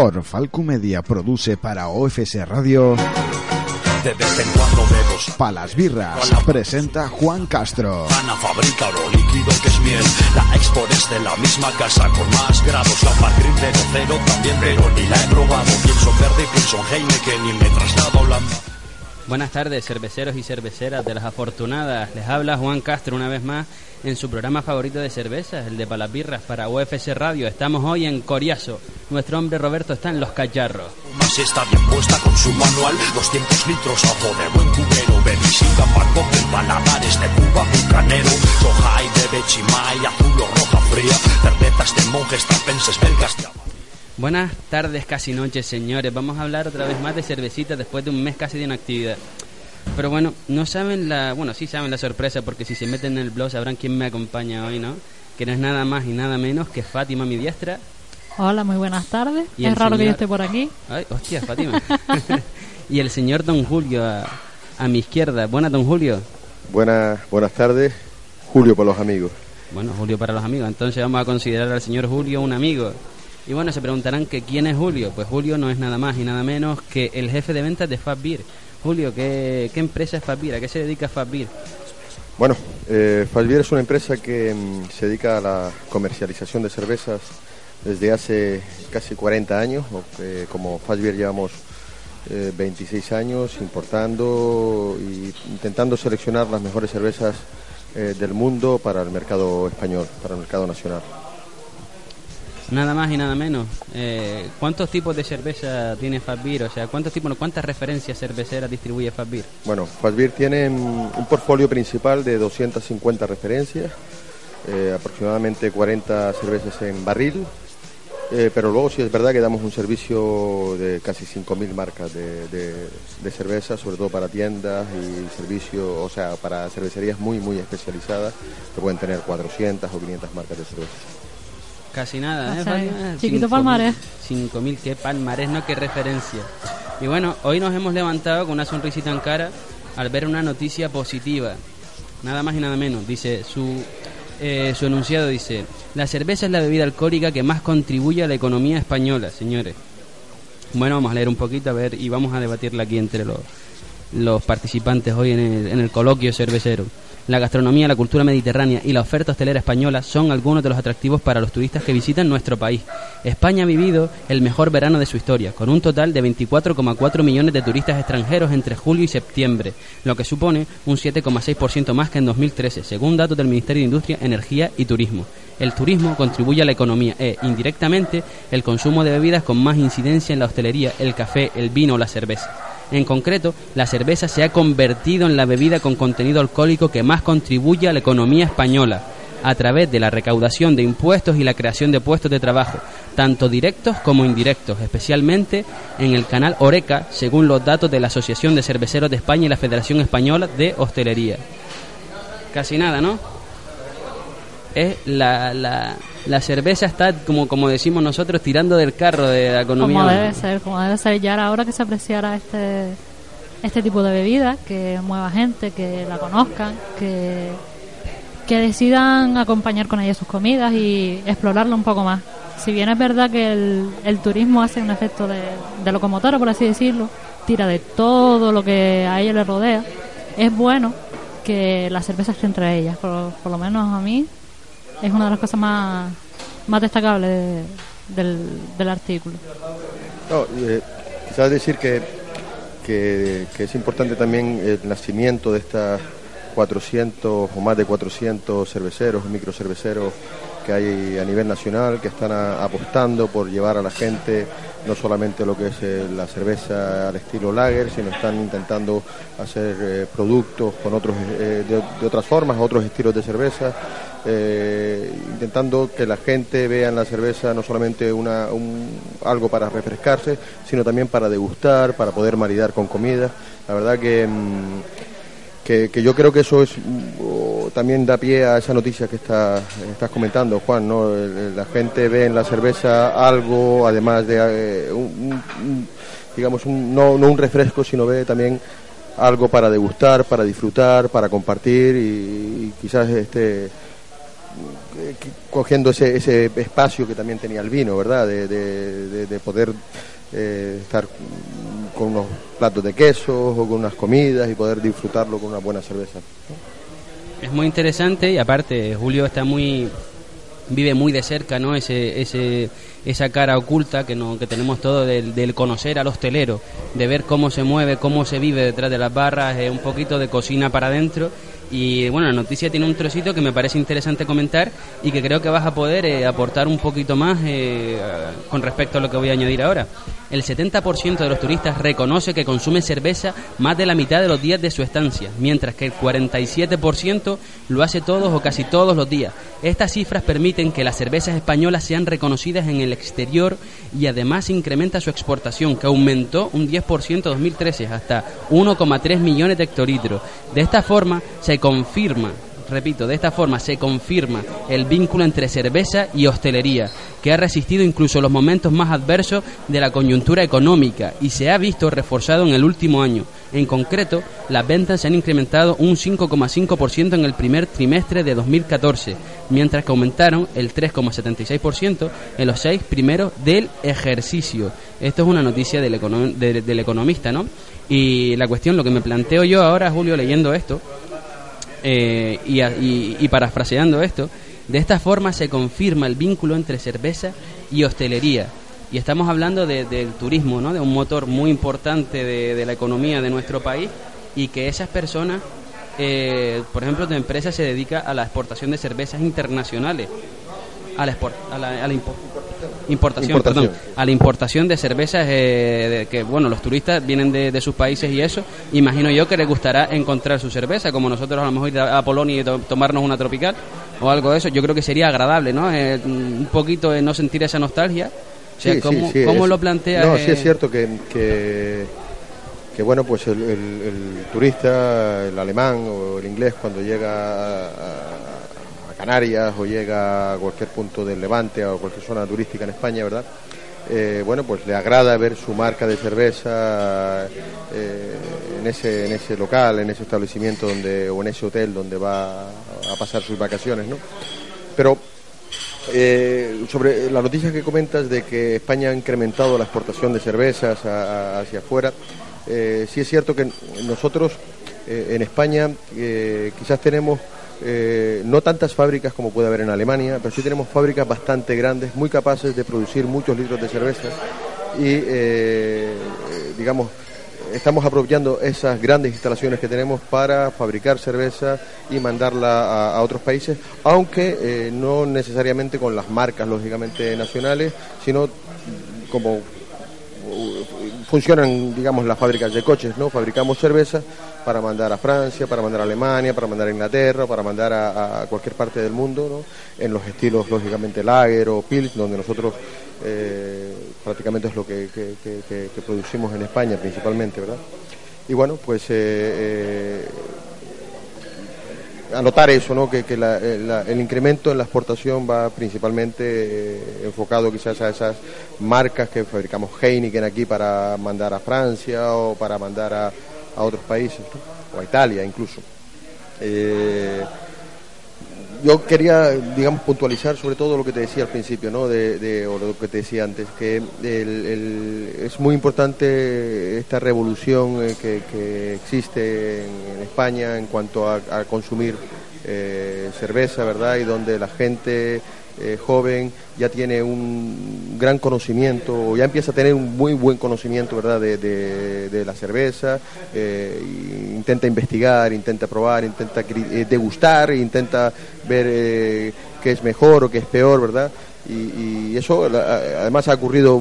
Orfalcu Media produce para OFS Radio De vez en cuando bebo Palas Birras. Presenta Juan Castro. Ana fabrica oro líquido que es miel La export es de la misma casa con más grados La Parkrim de cero también pero ni la he probado Pienso en verde y pienso en Heineken y me traslado a Holanda Buenas tardes, cerveceros y cerveceras de las afortunadas. Les habla Juan Castro una vez más en su programa favorito de cervezas, el de Palabirras para UFC Radio. Estamos hoy en Coriazo. Nuestro hombre Roberto está en Los Cacharros. Más está bien puesta con su manual 200 litros ojo de buen cubero Bebisita en paladares de Cuba Bucanero Soja y de Bechimay Azul o roja fría Cervezas de monjes trapenses belgas. Buenas tardes, casi noches, señores. Vamos a hablar otra vez más de cervecita después de un mes casi de inactividad. Pero bueno, no saben la... Bueno, sí saben la sorpresa porque si se meten en el blog sabrán quién me acompaña hoy, ¿no? Que no es nada más y nada menos que Fátima, mi diestra. Hola, muy buenas tardes. Y es el raro que yo señor- esté por aquí. Ay, hostia, Fátima. y el señor Don Julio a, a mi izquierda. Buenas, Don Julio. Buenas, buenas tardes, Julio por los amigos. Bueno, Julio para los amigos. Entonces vamos a considerar al señor Julio un amigo. Y bueno, se preguntarán que quién es Julio. Pues Julio no es nada más y nada menos que el jefe de ventas de Fab Beer. Julio, ¿qué, empresa es Fab Beer? ¿A qué se dedica Fab Beer? Bueno, eh, es una empresa que mm, se dedica a la comercialización de cervezas desde hace casi 40 años. Eh, como Falvier llevamos eh, 26 años importando y intentando seleccionar las mejores cervezas eh, del mundo para el mercado español, para el mercado nacional. Nada más y nada menos. Eh, ¿Cuántos tipos de cerveza tiene Fab Beer? O sea, ¿cuántos tipos, cuántas referencias cerveceras distribuye Fab Beer? Bueno, Falvier tiene un portfolio principal de 250 referencias, eh, aproximadamente 40 cervezas en barril, eh, pero luego sí es verdad que damos un servicio de casi 5.000 marcas de, de, de cerveza, sobre todo para tiendas y servicio, o sea, para cervecerías muy, muy especializadas, que pueden tener 400 o 500 marcas de cerveza. Casi nada, ¿eh? Chiquito Cinco palmarés. mil- 5.000, qué palmarés, no qué referencia. Y bueno, hoy nos hemos levantado con una sonrisita en cara al ver una noticia positiva. Nada más y nada menos. Dice, su, eh, su enunciado dice, la cerveza es la bebida alcohólica que más contribuye a la economía española, señores. Bueno, vamos a leer un poquito a ver y vamos a debatirla aquí entre los, los participantes hoy en el, en el coloquio cervecero. La gastronomía, la cultura mediterránea y la oferta hostelera española son algunos de los atractivos para los turistas que visitan nuestro país. España ha vivido el mejor verano de su historia, con un total de 24,4 millones de turistas extranjeros entre julio y septiembre, lo que supone un 7,6% más que en 2013, según datos del Ministerio de Industria, Energía y Turismo. El turismo contribuye a la economía e, indirectamente, el consumo de bebidas con más incidencia en la hostelería, el café, el vino o la cerveza. En concreto, la cerveza se ha convertido en la bebida con contenido alcohólico que más contribuye a la economía española, a través de la recaudación de impuestos y la creación de puestos de trabajo, tanto directos como indirectos, especialmente en el canal Oreca, según los datos de la Asociación de Cerveceros de España y la Federación Española de Hostelería. Casi nada, ¿no? Es la, la, la cerveza está, como, como decimos nosotros, tirando del carro de la economía. Como debe ser, como debe ser. Ya era hora que se apreciara este, este tipo de bebida, que mueva gente, que la conozcan, que, que decidan acompañar con ella sus comidas y explorarlo un poco más. Si bien es verdad que el, el turismo hace un efecto de, locomotora, por así decirlo, tira de todo lo que a ella le rodea, es bueno que la cerveza esté entre ellas. Por, por lo menos a mí es una de las cosas más, más destacables de- del, del artículo. No, eh, quizás decir que, que, es importante también el nacimiento de estas 400 o más de 400 cerveceros, microcerveceros que hay a nivel nacional, que están apostando por llevar a la gente no solamente lo que es eh, la cerveza al estilo lager, sino están intentando hacer eh, productos con otros de, de otras formas, otros estilos de cerveza. Eh, intentando que la gente vea en la cerveza no solamente una, un, algo para refrescarse, sino también para degustar, para poder maridar con comida. La verdad que, mm, que, yo creo que eso es mm, también da pie a esa noticia que está, estás comentando, Juan. ¿no? El- La gente ve en la cerveza algo, además de eh, un- digamos, no, no un refresco, sino ve también algo para degustar, para disfrutar, para compartir y, y quizás este eh, cogiendo ese, ese espacio que también tenía el vino, ¿verdad? De, de- de- de poder eh, estar con unos platos de quesos o con unas comidas y poder disfrutarlo con una buena cerveza. Es muy interesante y aparte Julio está muy vive muy de cerca, ¿no? Ese, ese, esa cara oculta que, no, que tenemos todos del, del conocer al hostelero, de ver cómo se mueve, cómo se vive detrás de las barras, eh, un poquito de cocina para adentro. Y bueno, la noticia tiene un trocito que me parece interesante comentar y que creo que vas a poder eh, aportar un poquito más eh, con respecto a lo que voy a añadir ahora. El 70% de los turistas reconoce que consume cerveza más de la mitad de los días de su estancia, mientras que el 47% lo hace todos o casi todos los días. Estas cifras permiten que las cervezas españolas sean reconocidas en el exterior y además incrementa su exportación, que aumentó un 10% en 2013 hasta 1,3 millones de hectolitros. De esta forma se confirma repito, de esta forma se confirma el vínculo entre cerveza y hostelería, que ha resistido incluso los momentos más adversos de la coyuntura económica y se ha visto reforzado en el último año. En concreto, las ventas se han incrementado un 5,5% en el primer trimestre de 2014, mientras que aumentaron el 3,76% en los seis primeros del ejercicio. Esto es una noticia del, de- del economista, ¿no? Y la cuestión, lo que me planteo yo ahora, Julio, leyendo esto, eh, y, y- y parafraseando esto, de esta forma se confirma el vínculo entre cerveza y hostelería. Y estamos hablando de- del turismo, ¿no? de un motor muy importante de, la economía de nuestro país y que esas personas, eh, por ejemplo, tu empresa se dedica a la exportación de cervezas internacionales, a la, export- a la- a importación, Importación. perdón, a la importación de cervezas eh, de que bueno los turistas vienen de, de sus países y eso imagino yo que les gustará encontrar su cerveza como nosotros a lo mejor ir a, Polonia y to- tomarnos una tropical o algo de eso yo creo que sería agradable no Eh, un poquito de no sentir esa nostalgia o sea, Sí, sí, ¿cómo, sí, cómo es- lo planteas No, eh? sí es cierto que, que, que, bueno, pues el, el- el turista, el alemán o el inglés, cuando llega a Canarias o llega a cualquier punto del Levante o cualquier zona turística en España, ¿verdad? Eh, bueno, pues le agrada ver su marca de cerveza eh, en, ese, en ese local, en ese establecimiento donde, o en ese hotel donde va a pasar sus vacaciones, ¿no? Pero eh, sobre la noticia que comentas de que España ha incrementado la exportación de cervezas hacia afuera, sí es cierto que nosotros en España quizás tenemos eh, no tantas fábricas como puede haber en Alemania, pero sí tenemos fábricas bastante grandes, muy capaces de producir muchos litros de cerveza. Y, eh, eh, digamos, estamos aprovechando esas grandes instalaciones que tenemos para fabricar cerveza y mandarla a, otros países, aunque no necesariamente con las marcas, lógicamente, nacionales, sino como funcionan, digamos, las fábricas de coches, ¿no? Fabricamos cerveza para mandar a Francia, para mandar a Alemania, para mandar a Inglaterra, para mandar a, cualquier parte del mundo, ¿no? En los estilos, lógicamente, lager o pils, donde nosotros eh, prácticamente es lo que- que producimos en España principalmente, ¿verdad? Y bueno, pues eh, eh, anotar eso, ¿no? que, que eh, la- el incremento en la exportación va principalmente eh, enfocado quizás a esas marcas que fabricamos Heineken aquí para mandar a Francia o para mandar a, a otros países, o a Italia incluso. Eh, yo quería, digamos, puntualizar sobre todo lo que te decía al principio, ¿no? De, de- o lo que te decía antes, que el- es muy importante esta revolución eh, que, que existe en España en cuanto a, a consumir eh, cerveza, ¿verdad? Y donde la gente eh, joven ya tiene un gran conocimiento, ya empieza a tener un muy buen conocimiento, ¿verdad? De, de- la cerveza, eh, intenta investigar, intenta probar, intenta eh, degustar, intenta ver eh, qué es mejor o qué es peor, ¿verdad? Y, y eso además ha ocurrido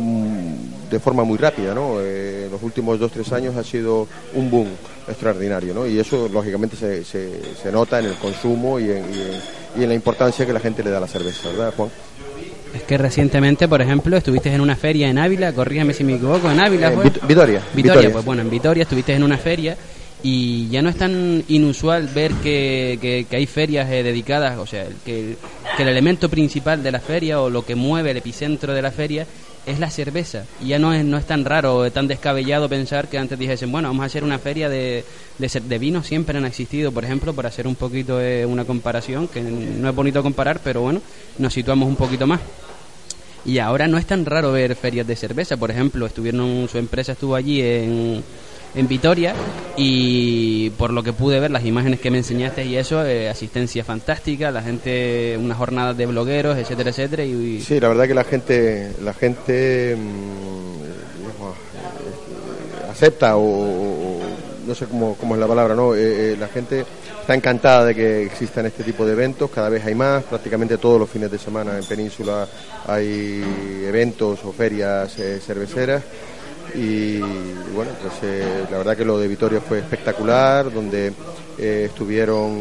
de forma muy rápida, ¿no? En los últimos dos, tres años ha sido un boom extraordinario, ¿no? Y eso, lógicamente, se, se, se nota en el consumo y en, y, en, y en la importancia que la gente le da a la cerveza, ¿verdad, Juan? Es que recientemente, por ejemplo, estuviste en una feria en Ávila, corrígeme si me equivoco, en Ávila, Eh, fue? Vitoria. Vitoria, pues bueno, en Vitoria estuviste en una feria y ya no es tan inusual ver que, que- que hay ferias eh, dedicadas, o sea, que, que el elemento principal de la feria o lo que mueve el epicentro de la feria es la cerveza. Y ya no es, no es tan raro, tan descabellado pensar que antes dijesen, bueno, vamos a hacer una feria de, de, de vinos, siempre han existido, por ejemplo, por hacer un poquito eh, una comparación, que no es bonito comparar, pero bueno, nos situamos un poquito más. Y ahora no es tan raro ver ferias de cerveza. Por ejemplo, estuvieron su empresa estuvo allí en, en Vitoria y por lo que pude ver las imágenes que me enseñaste y eso, eh, asistencia fantástica, la gente, unas jornadas de blogueros, etcétera, etcétera. Y, Sí, la verdad que la gente, la gente mm, eh, acepta o, o- no sé cómo, cómo es la palabra, ¿no? Eh, eh, la gente está encantada de que existan este tipo de eventos, cada vez hay más, prácticamente todos los fines de semana en Península hay eventos o ferias eh, cerveceras y bueno, pues la verdad que lo de Vitoria fue espectacular, donde eh, estuvieron,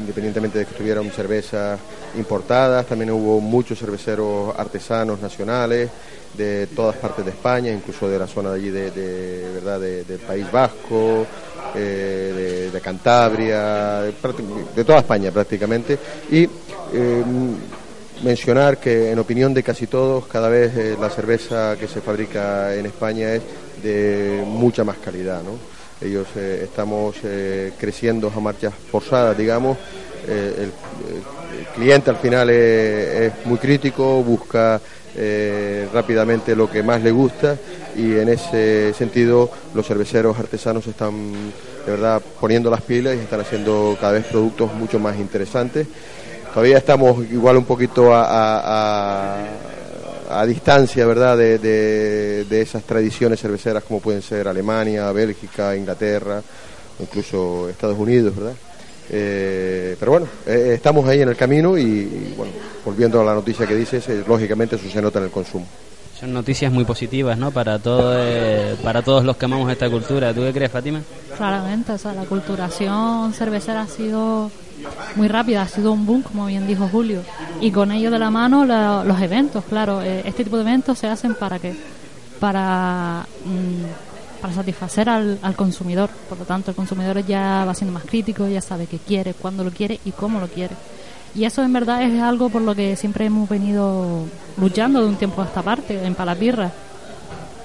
independientemente de que estuvieran cervezas importadas, también hubo muchos cerveceros artesanos nacionales de todas partes de España, incluso de la zona de allí de, verdad de- del País Vasco, eh, de, Cantabria, de toda España prácticamente. Y eh, mencionar que en opinión de casi todos cada vez eh, la cerveza que se fabrica en España es de mucha más calidad ¿no? ellos eh, estamos eh, creciendo a marchas forzadas digamos el, cliente al final es, es muy crítico busca rápidamente lo que más le gusta y en ese sentido los cerveceros artesanos están de verdad poniendo las pilas y están haciendo cada vez productos mucho más interesantes todavía estamos igual un poquito a, a- a- a distancia, ¿verdad?, de, de- de esas tradiciones cerveceras como pueden ser Alemania, Bélgica, Inglaterra, incluso Estados Unidos, ¿verdad? Eh, pero bueno, eh, estamos ahí en el camino y, y, bueno, volviendo a la noticia que dices, eh, lógicamente eso se nota en el consumo. son noticias muy positivas, ¿no? Para, todo, eh, para todos los que amamos esta cultura. ¿Tú qué crees, Fátima? Claramente, o sea, la culturación cervecera ha sido muy rápida, ha sido un boom, como bien dijo Julio. Y con ello de la mano la- los eventos, claro. eh, este tipo de eventos se hacen para qué? Para, mm, para satisfacer al, al consumidor. Por lo tanto, el consumidor ya va siendo más crítico, ya sabe qué quiere, cuándo lo quiere y cómo lo quiere. Y eso en verdad es algo por lo que siempre hemos venido luchando de un tiempo a esta parte, en Palapirra.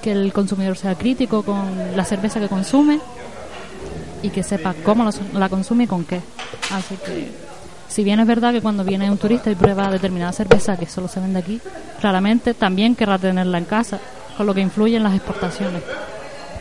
Que el consumidor sea crítico con la cerveza que consume y que sepa cómo la, la consume y con qué. Así que, si bien es verdad que cuando viene un turista y prueba determinada cerveza que solo se vende aquí, claramente también querrá tenerla en casa, con lo que influye en las exportaciones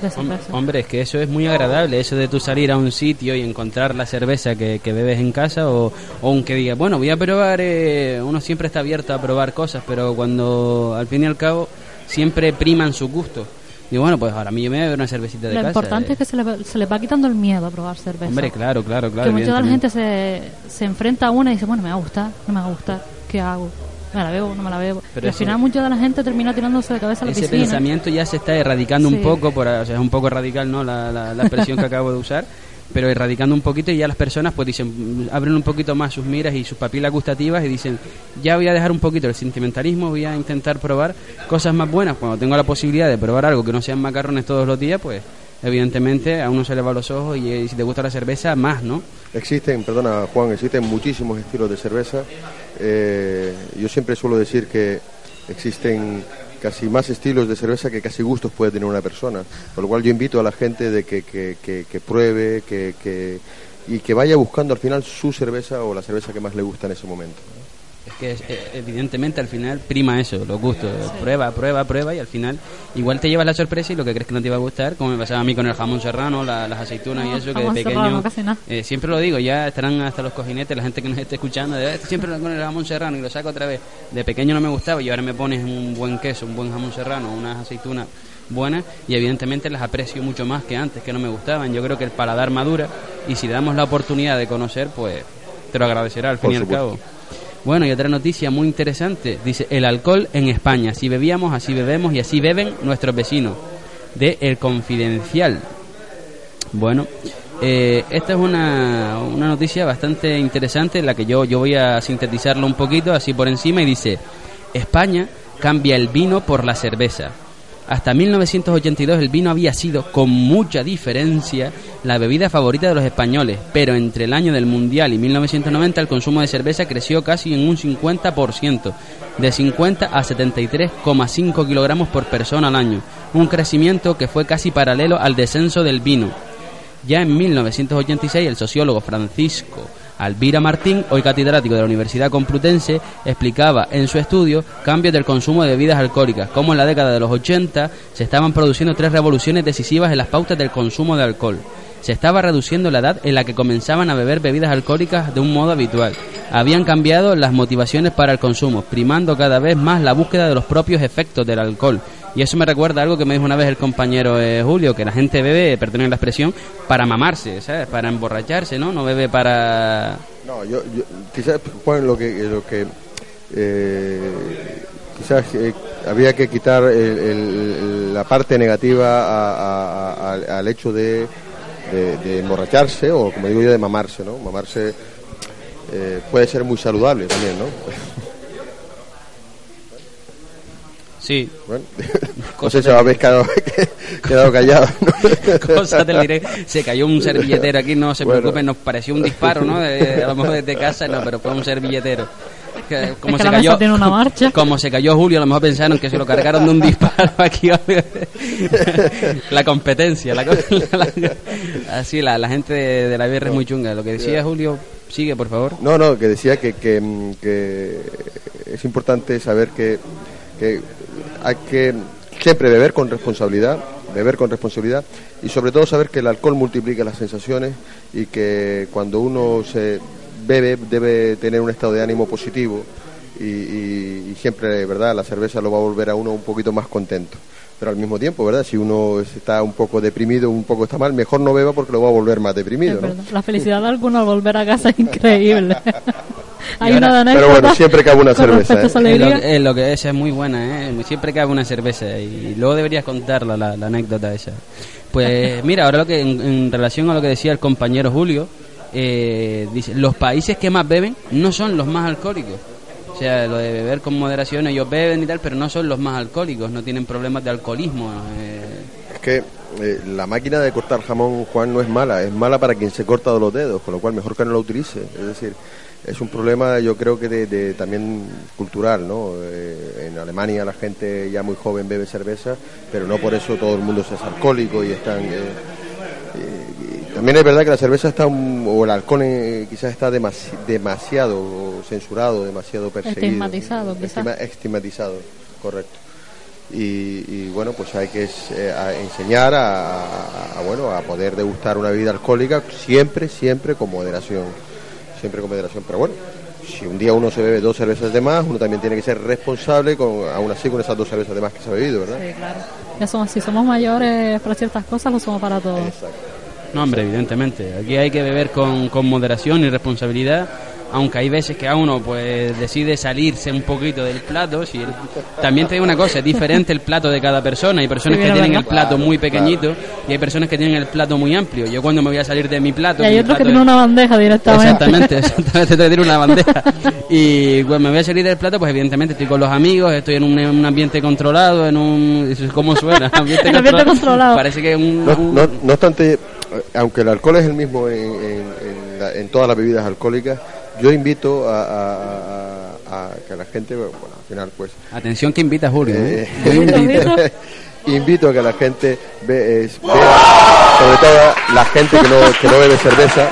de cerveza. Hombre, es que eso es muy agradable, eso de tú salir a un sitio y encontrar la cerveza que, que bebes en casa o, o aunque digas, bueno, voy a probar, eh, uno siempre está abierto a probar cosas, pero cuando al fin y al cabo siempre priman su gusto. Y bueno, pues ahora a mí yo me voy a beber una cervecita de Lo casa. importante eh. es que se le, se le va quitando el miedo a probar cerveza. Hombre, claro, claro, claro. que mucha de la gente se, se enfrenta a una y dice, bueno, me va a gustar, no me va a gustar, ¿qué hago? ¿Me la bebo? ¿No me la bebo? Pero y al final mucha de la gente termina tirándose de cabeza a la Ese piscina. pensamiento ya se está erradicando Sí. un poco, por, o sea, es un poco radical, ¿no? La, la, la expresión que acabo de usar, pero erradicando un poquito y ya las personas pues dicen, abren un poquito más sus miras y sus papilas gustativas y dicen, ya voy a dejar un poquito el sentimentalismo, voy a intentar probar cosas más buenas. Cuando tengo la posibilidad de probar algo que no sean macarrones todos los días, pues evidentemente a uno se le va los ojos y eh, si te gusta la cerveza, más, ¿no? Existen, perdona Juan, existen muchísimos estilos de cerveza. Eh, yo siempre suelo decir que existen casi más estilos de cerveza que casi gustos puede tener una persona. Por lo cual yo invito a la gente de que, que, que- que pruebe que, y que vaya buscando al final su cerveza o la cerveza que más le gusta en ese momento. Es que es- eh, evidentemente al final prima eso, los gustos. Prueba, prueba, prueba y al final igual te llevas la sorpresa y lo que crees que no te iba a gustar, como me pasaba a mí con el jamón serrano, la- las aceitunas y No, eso, que de pequeño... serrano, casi nada. eh, siempre lo digo, ya estarán hasta los cojinetes, la gente que nos esté escuchando, de, "Eh, siempre con el jamón serrano y lo saco otra vez. De pequeño no me gustaba y ahora me pones un buen queso, un buen jamón serrano, unas aceitunas buenas y evidentemente las aprecio mucho más que antes, que no me gustaban. Yo creo que el paladar madura y si le damos la oportunidad de conocer, pues te lo agradecerá al fin Por y al supuesto. cabo. Bueno, y otra noticia muy interesante. Dice, el alcohol en España. Así bebíamos, así bebemos y así beben nuestros vecinos. De El Confidencial. Bueno, eh, esta es una, una noticia bastante interesante, la que yo, yo voy a sintetizarlo un poquito así por encima y dice, España cambia el vino por la cerveza. Hasta 1982 el vino había sido, con mucha diferencia, la bebida favorita de los españoles, pero entre el año del Mundial y 1990 el consumo de cerveza creció casi en un 50%, de 50 a 73,5 kilogramos por persona al año, un crecimiento que fue casi paralelo al descenso del vino. Ya en 1986 el sociólogo Francisco Alvira Martín, hoy catedrático de la Universidad Complutense, explicaba en su estudio cambios del consumo de bebidas alcohólicas, como en la década de los 80 se estaban produciendo tres revoluciones decisivas en las pautas del consumo de alcohol. Se estaba reduciendo la edad en la que comenzaban a beber bebidas alcohólicas de un modo habitual. Habían cambiado las motivaciones para el consumo, primando cada vez más la búsqueda de los propios efectos del alcohol. Y eso me recuerda a algo que me dijo una vez el compañero eh, Julio, que la gente bebe, perdonen la expresión, para mamarse, ¿sabes? Para emborracharse, ¿no? No bebe para... No, yo, quizás, Juan, lo que... Lo que eh, quizás eh, había que quitar el- la parte negativa a- al hecho de, de- de emborracharse o, como digo yo, de mamarse, ¿no? Mamarse eh, puede ser muy saludable también, ¿no? Sí, Bueno, no sé si habéis quedado, quedado callado. ¿no? cosas del directo. Se cayó un servilletero aquí, no se Bueno. preocupen, nos pareció un disparo, ¿no? De- a lo mejor desde casa, no, pero fue un servilletero. Que Como Es que se la mesa cayó, tiene una marcha. como se cayó Julio, a lo mejor pensaron que se lo cargaron de un disparo aquí. la competencia, la, así la, la gente de, de la BR es muy chunga. Lo que decía Julio, sigue por favor. No, no, que decía que, que, mm, que es importante saber que, que hay que siempre beber con responsabilidad, beber con responsabilidad y sobre todo saber que el alcohol multiplica las sensaciones y que cuando uno se bebe debe tener un estado de ánimo positivo y, y- y siempre, ¿verdad? La cerveza lo va a volver a uno un poquito más contento. Pero al mismo tiempo, ¿verdad? Si uno está un poco deprimido, un poco está mal, mejor no beba porque lo va a volver más deprimido. La felicidad de algunos al volver a casa es increíble. Hay ahora- una Pero bueno, siempre cabe una cerveza, ¿eh? Es lo, es lo que esa es muy buena, ¿eh? Siempre cabe una cerveza y luego deberías contarla la, la anécdota esa. Pues mira, ahora lo que en, en relación a lo que decía el compañero Julio, eh, dice, los países que más beben no son los más alcohólicos. O sea, lo de beber con moderación, ellos beben y tal, pero no son los más alcohólicos, no tienen problemas de alcoholismo. eh. Es que eh, la máquina de cortar jamón, Juan, no es mala, es mala para quien se corta de los dedos, con lo cual mejor que no la utilice. Es decir, es un problema yo creo que de, también cultural, ¿no? Eh, en Alemania la gente ya muy joven bebe cerveza, pero no por eso todo el mundo se hace alcohólico y están... eh, también es verdad que la cerveza está, o el alcohol eh, quizás está demasi- demasiado censurado, demasiado perseguido. Estigmatizado, quizás. Estima- estigmatizado, correcto. Y, y, bueno, pues hay que eh, a enseñar a, a- a, bueno a poder degustar una bebida alcohólica siempre, siempre con moderación, siempre con moderación. Pero bueno, si un día uno se bebe dos cervezas de más, uno también tiene que ser responsable, con, aún así con esas dos cervezas de más que se ha bebido, ¿verdad? Sí, claro. Ya somos, si somos mayores para ciertas cosas, lo somos para todos. No, hombre, evidentemente. Aquí hay que beber con, con moderación y responsabilidad, aunque hay veces que a uno pues decide salirse un poquito del plato. Si el- También te digo una cosa, es diferente el plato de cada persona. Hay personas Sí, que tienen el plato muy pequeñito y hay personas que tienen el plato muy amplio. Yo cuando me voy a salir de mi plato... Y hay otros que tienen es- una bandeja directamente. Exactamente, exactamente, te tiro una bandeja. Y cuando me voy a salir del plato, pues evidentemente estoy con los amigos, estoy en un, en un ambiente controlado, en un... ¿Cómo suena? Ambiente, En ambiente controlado. Parece que un... No, un- no, no obstante, aunque el alcohol es el mismo en, en- en la- en todas las bebidas alcohólicas, yo invito a, a- a- a que la gente, bueno, al final pues... Atención que invita Julio. ¿eh? eh, invito. invito a que la gente ve- es- vea, sobre todo la gente que no, que no bebe cerveza.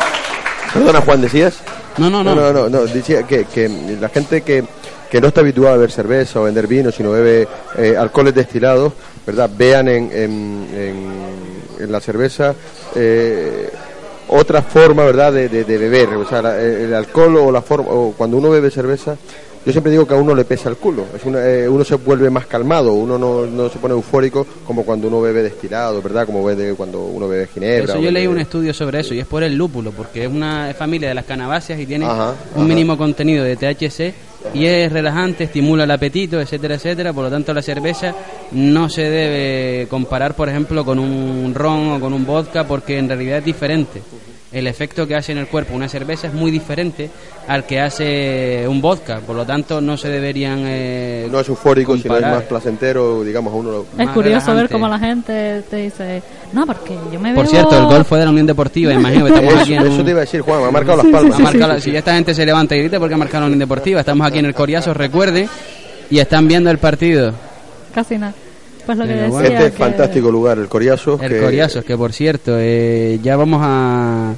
Perdona, Juan, ¿decías? No, no, no. No, no, no, no, decía que, que la gente que, que no está habituada a beber cerveza o vender vino, sino bebe eh, alcoholes destilados, ¿verdad? Vean en, en, en- en la cerveza eh, otra forma, ¿verdad?, de, de- beber. O sea, la- el alcohol o la forma, o cuando uno bebe cerveza, yo siempre digo que a uno le pesa el culo. Es una- eh, uno se vuelve más calmado, uno no, no se pone eufórico como cuando uno bebe destilado, ¿verdad? Como bebe cuando uno bebe ginebra. Eso yo leí bebe- un estudio sobre eso y es por el lúpulo, porque es una familia de las canabáceas y tiene Ajá, un ajá. mínimo contenido de THC y es relajante, estimula el apetito, etcétera, etcétera. Por lo tanto, la cerveza no se debe comparar, por ejemplo, con un ron o con un vodka porque en realidad es diferente el efecto que hace en el cuerpo una cerveza es muy diferente al que hace un vodka, por lo tanto no se deberían... Eh, no es eufórico, sino es más placentero, digamos, a uno... Es curioso ver cómo la gente te dice, no, porque yo me veo... Por cierto, el gol fue de la Unión Deportiva, imagino que estamos eso, aquí en Eso te iba a decir, Juan, me ha marcado las palmas. si esta gente se levanta y grita porque ha marcado la Unión Deportiva, estamos aquí en el Coriazo, recuerde, y están viendo el partido. Casi nada. Pues lo que decía este fantástico lugar, el Coriazo. El que... que por cierto, eh, ya vamos a,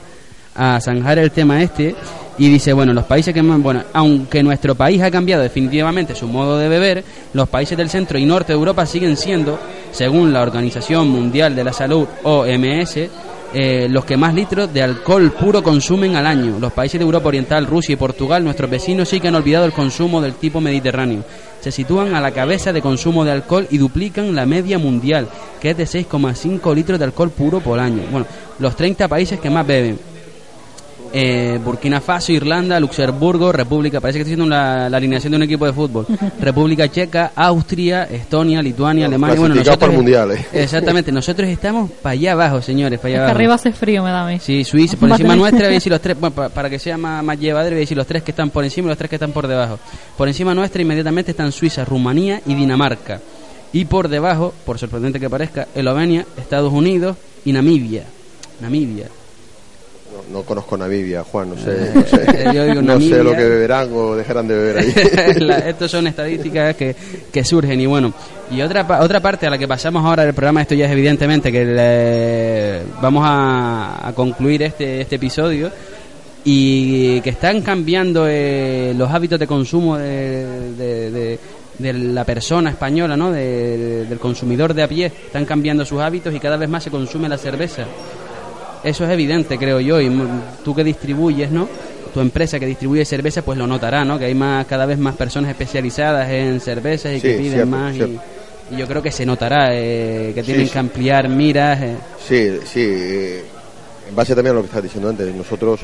a zanjar el tema este y dice, bueno, los países que más, bueno, aunque nuestro país ha cambiado definitivamente su modo de beber, los países del centro y norte de Europa siguen siendo, según la Organización Mundial de la Salud, OMS, eh, los que más litros de alcohol puro consumen al año. Los países de Europa Oriental, Rusia y Portugal, nuestros vecinos, sí que han olvidado el consumo del tipo mediterráneo. Se sitúan a la cabeza de consumo de alcohol y duplican la media mundial, que es de 6,5 litros de alcohol puro por año. Bueno, los 30 países que más beben. Eh, Burkina Faso, Irlanda, Luxemburgo, República, parece que estoy haciendo la, alineación de un equipo de fútbol. República Checa, Austria, Estonia, Lituania, Alemania. Bueno, nosotros, mundiales. Exactamente, nosotros estamos para allá abajo, señores, para allá abajo. arriba hace frío, me da a mí. Sí, Suiza, por encima nuestra, voy a decir los tres, para, que sea más, más llevadero, voy a decir los tres que están por encima y los tres que están por debajo. Por encima nuestra inmediatamente están Suiza, Rumanía y Dinamarca. Y por debajo, por sorprendente que parezca, Eslovenia, Estados Unidos y Namibia. Namibia no conozco Namibia, Juan, no sé, no sé, sé lo que beberán o dejarán de beber ahí. Estas son estadísticas que, que, surgen y bueno, y otra otra parte a la que pasamos ahora del programa, esto ya es evidentemente que vamos a, concluir este, este episodio y que están cambiando eh, los hábitos de consumo de, de, la persona española, ¿no? del consumidor de a pie, están cambiando sus hábitos y cada vez más se consume la cerveza. Eso es evidente, creo yo, y tú que distribuyes, ¿no? Tu empresa que distribuye cerveza, pues lo notará, ¿no? Que hay más cada vez más personas especializadas en cervezas y que piden más. Y, yo creo que se notará eh, que tienen que ampliar miras. Eh. Sí, sí. Eh, en base también a lo que estás diciendo antes, nosotros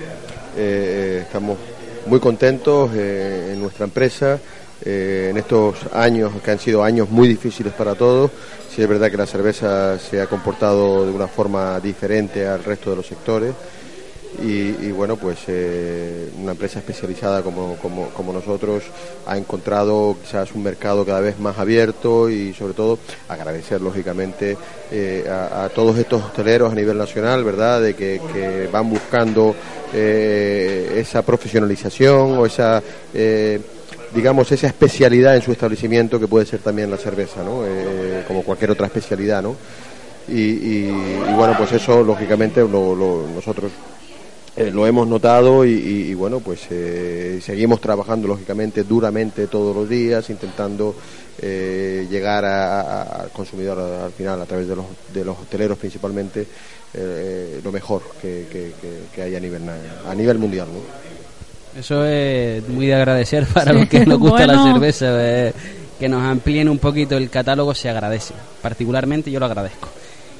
estamos muy contentos en nuestra empresa. En estos años que han sido años muy difíciles para todos, Sí es verdad que la cerveza se ha comportado de una forma diferente al resto de los sectores y, bueno, pues eh, una empresa especializada como, como, nosotros ha encontrado quizás un mercado cada vez más abierto y sobre todo agradecer lógicamente eh, a, todos estos hosteleros a nivel nacional, ¿verdad?, de que, van buscando eh, esa profesionalización o esa digamos, esa especialidad en su establecimiento que puede ser también la cerveza, ¿no? Eh, como cualquier otra especialidad, ¿no? Y, bueno, pues eso lógicamente lo, nosotros eh, lo hemos notado y, bueno, pues eh, seguimos trabajando lógicamente duramente todos los días, intentando llegar al consumidor al final a través de los, de los hoteleros principalmente lo mejor que, que, hay a nivel, a nivel mundial. ¿no? Eso es muy de agradecer para los que nos gusta la cerveza. Eh, que nos amplíen un poquito el catálogo se agradece. Particularmente yo lo agradezco.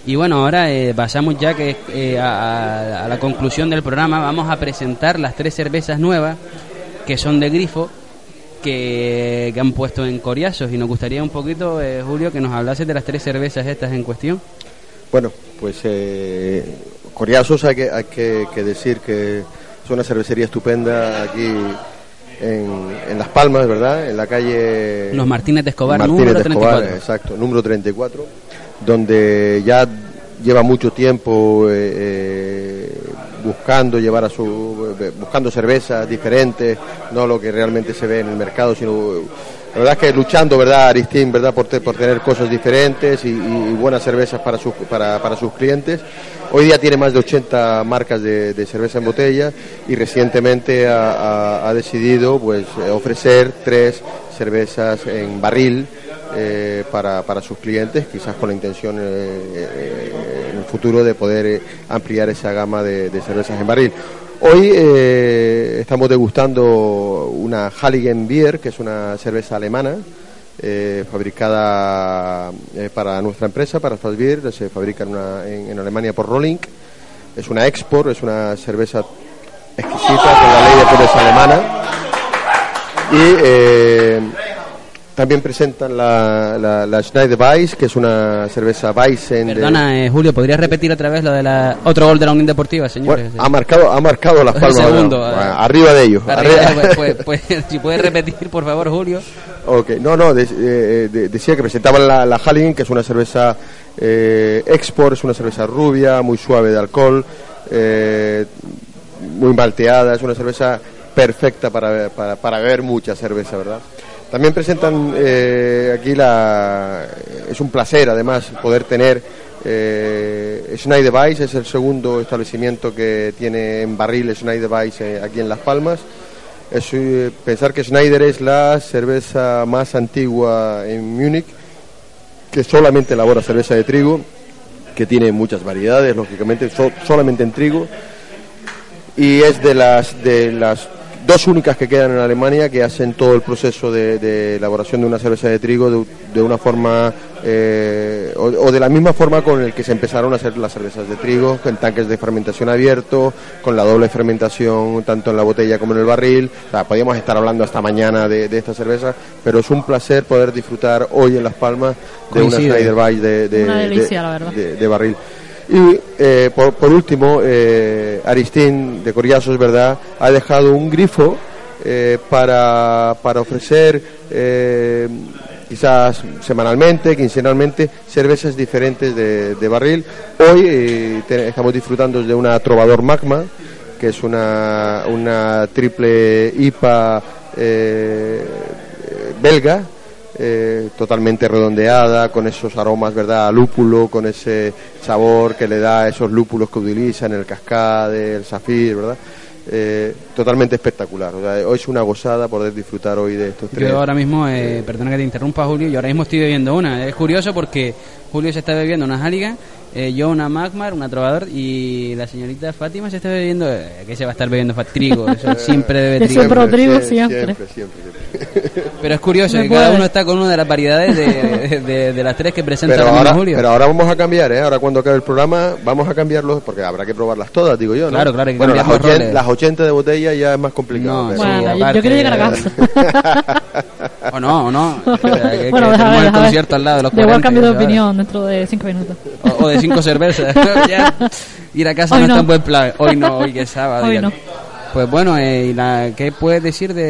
Y bueno, ahora eh, pasamos ya que eh, a, la conclusión del programa. Vamos a presentar las tres cervezas nuevas que son de grifo que, han puesto en Coriazos. Y nos gustaría un poquito, Julio, que nos hablases de las tres cervezas estas en cuestión. Bueno, pues Coriazos hay que, hay que decir que es una cervecería estupenda aquí en, Las Palmas, ¿verdad? En la calle... Los Martínez de Escobar, número 34. exacto, número 34, donde ya lleva mucho tiempo eh, eh, buscando llevar a su eh, buscando cervezas diferentes, no lo que realmente se ve en el mercado, sino la verdad es que luchando, ¿verdad, Aristín, ¿verdad? Por, tener cosas diferentes y, buenas cervezas para, sus clientes. Hoy día tiene más de 80 marcas de, cerveza en botella y recientemente ha, decidido pues, ofrecer tres cervezas en barril eh, para, sus clientes, quizás con la intención eh, eh, en el futuro de poder ampliar esa gama de cervezas en barril. Hoy eh, estamos degustando una Halligen Beer, que es una cerveza alemana, eh, fabricada eh, para nuestra empresa, para Beer, se fabrica en, Alemania por Rolling. Es una export, es una cerveza exquisita con la ley de pobreza alemana. Y eh, también presentan la, la, la Schneider Weiss, que es una cerveza Weizen. de- Perdona, eh, Julio, ¿podrías repetir otra vez lo de la otro gol de la Unión Deportiva, señores? Bueno, ha marcado, ha marcado las palmas. segundo, bueno, eh. arriba de ellos. Arriba, arriba- pues, pues, pues, si puedes repetir, por favor, Julio. Ok, no, no, de- eh, de- decía que presentaban la, la Halligan, que es una cerveza eh, export, es una cerveza rubia, muy suave de alcohol, eh, muy malteada, es una cerveza perfecta para, para, para beber mucha cerveza, ¿verdad? También presentan eh, aquí la... Es un placer, además, poder tener... Eh, Schneider Weiss es el segundo establecimiento que tiene en barril Schneider Weiss eh, aquí en Las Palmas. Eh, pensar que Schneider es la cerveza más antigua en Múnich, que solamente elabora cerveza de trigo, que tiene muchas variedades, lógicamente, so- solamente en trigo, y es de las, de las dos únicas que quedan en Alemania que hacen todo el proceso de, de elaboración de una cerveza de trigo de, de una forma, eh, o, o de la misma forma con el que se empezaron a hacer las cervezas de trigo, en tanques de fermentación abierto, con la doble fermentación tanto en la botella como en el barril. O sea, podríamos estar hablando hasta mañana de, de esta cerveza, pero es un placer poder disfrutar hoy en Las Palmas de una. Schneider Weiss de, de- Una delicia, de- la verdad. de- de barril. Y eh, por, por último, eh, Aristín de Coriazos, ¿verdad?, ha dejado un grifo eh, para, para ofrecer eh, quizás semanalmente, quincenalmente, cervezas diferentes de, de barril. Hoy eh, estamos disfrutando de una Trovador Magma, que es una, una triple IPA belga, eh, totalmente redondeada, con esos aromas, ¿verdad?, a lúpulo, con ese sabor que le da esos lúpulos que utilizan, el cascade, el zafir, ¿verdad? Eh, totalmente espectacular. O sea, hoy es una gozada poder disfrutar hoy de estos tres. Yo ahora mismo, eh, perdona que te interrumpa, Julio, yo ahora mismo estoy bebiendo una. Es curioso porque Julio se está bebiendo una Halligan, eh, yo una Magmar, una Trovador, y la señorita Fátima se está bebiendo. Eh, ¿Qué se va a estar bebiendo? Trigo, eso siempre bebe Eso trigo. pro trigo sie- siempre. Siempre, siempre, siempre. Pero es curioso que cada uno está con una de las variedades de, de- de las tres que presenta Pero ahora Julio. pero ahora vamos a cambiar, ¿eh? Ahora cuando acabe el programa vamos a cambiarlos porque habrá que probarlas todas, digo yo, ¿no? Claro, claro, que bueno, las, cambiar los 80, roles. las 80 de botella ya es más complicado. No, pero- sí, Bueno, yo- aparte- yo quería llegar a casa. O no, o no. Que- que bueno, tenemos déjame, el déjame. concierto al lado de los De igual 40, cambio de eso ahora. opinión dentro de cinco minutos. O, o de cinco cervezas. Ya, ir a casa Hoy no, no. está en buen plan. Hoy no, hoy que es sábado. Hoy ya. no. Pues bueno, eh, y la, ¿qué puedes decir de,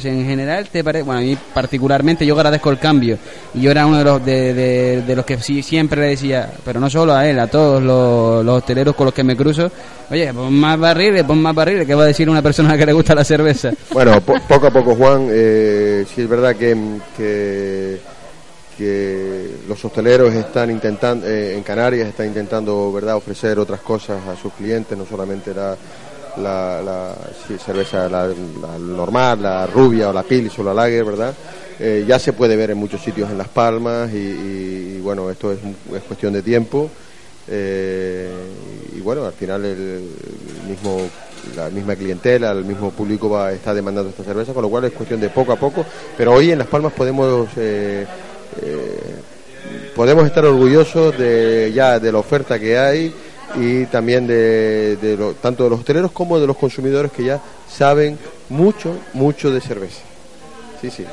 de- en general? ¿Te parece? Bueno, a mí particularmente yo agradezco el cambio. Y yo era uno de los de, de- de los que sí siempre le decía, pero no solo a él, a todos los, los hosteleros con los que me cruzo, oye, pon más barriles, pon más barriles, ¿qué va a decir una persona que le gusta la cerveza? Bueno, po- poco a poco, Juan, eh, sí es verdad que, que, que los hosteleros están intentando, eh, en Canarias están intentando, ¿verdad?, ofrecer otras cosas a sus clientes, no solamente la, la, cerveza la, normal, la rubia o la pils o la lager, ¿verdad? Eh, ya se puede ver en muchos sitios en Las Palmas y, bueno, esto es, es cuestión de tiempo. Eh, y bueno, al final mismo la misma clientela, el mismo público va está demandando esta cerveza, con lo cual es cuestión de poco a poco. Pero hoy en Las Palmas podemos podemos estar orgullosos de ya de la oferta que hay y también de, lo- tanto de los hosteleros como de los consumidores que ya saben mucho mucho de cerveza. Sí, sí.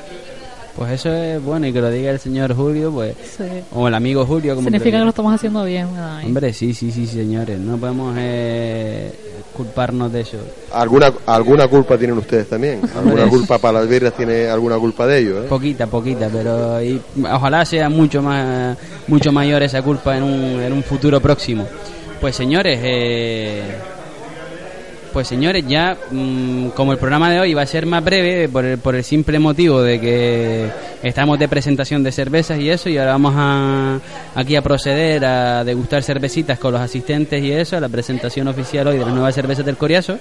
Pues eso es bueno y que lo diga el señor Julio, pues, Sí. o el amigo Julio, como Significa que lo estamos haciendo bien. Ay. Hombre, sí, sí, sí, señores, no podemos eh, culparnos de eso. Alguna alguna culpa tienen ustedes también. Alguna culpa para las birras tiene alguna culpa de ello, ¿eh? Poquita, poquita, pero y, ojalá sea mucho más, mucho mayor esa culpa en un, en un futuro próximo. Pues señores, eh, pues señores, ya mm, como el programa de hoy va a ser más breve por el, por el simple motivo de que estamos de presentación de cervezas y eso y ahora vamos a aquí a proceder a degustar cervecitas con los asistentes y eso, a la presentación oficial hoy de las nuevas cervezas del Coriazo,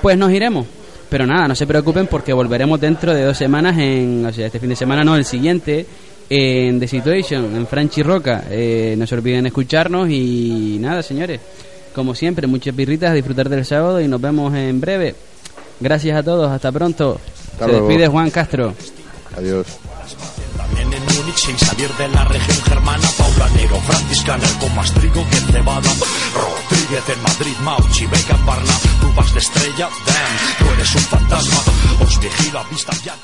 pues nos iremos. Pero nada, no se preocupen porque volveremos dentro de dos semanas en, o sea, este fin de semana no, el siguiente en The Situation, en Franchi Roca. Eh, no se olviden escucharnos y nada, señores. Como siempre, muchas birritas a disfrutar del sábado y nos vemos en breve. Gracias a todos, hasta pronto. Hasta se luego. despide Juan Castro. Adiós. También en Múnich, sin salir de la región germana, Paulanero, franciscaner con más trigo que cebada. Rodríguez en Madrid, Mauchi, Beca en Varna, tú vas de estrella, damn, tú eres un fantasma. Os vigilo a vista ya.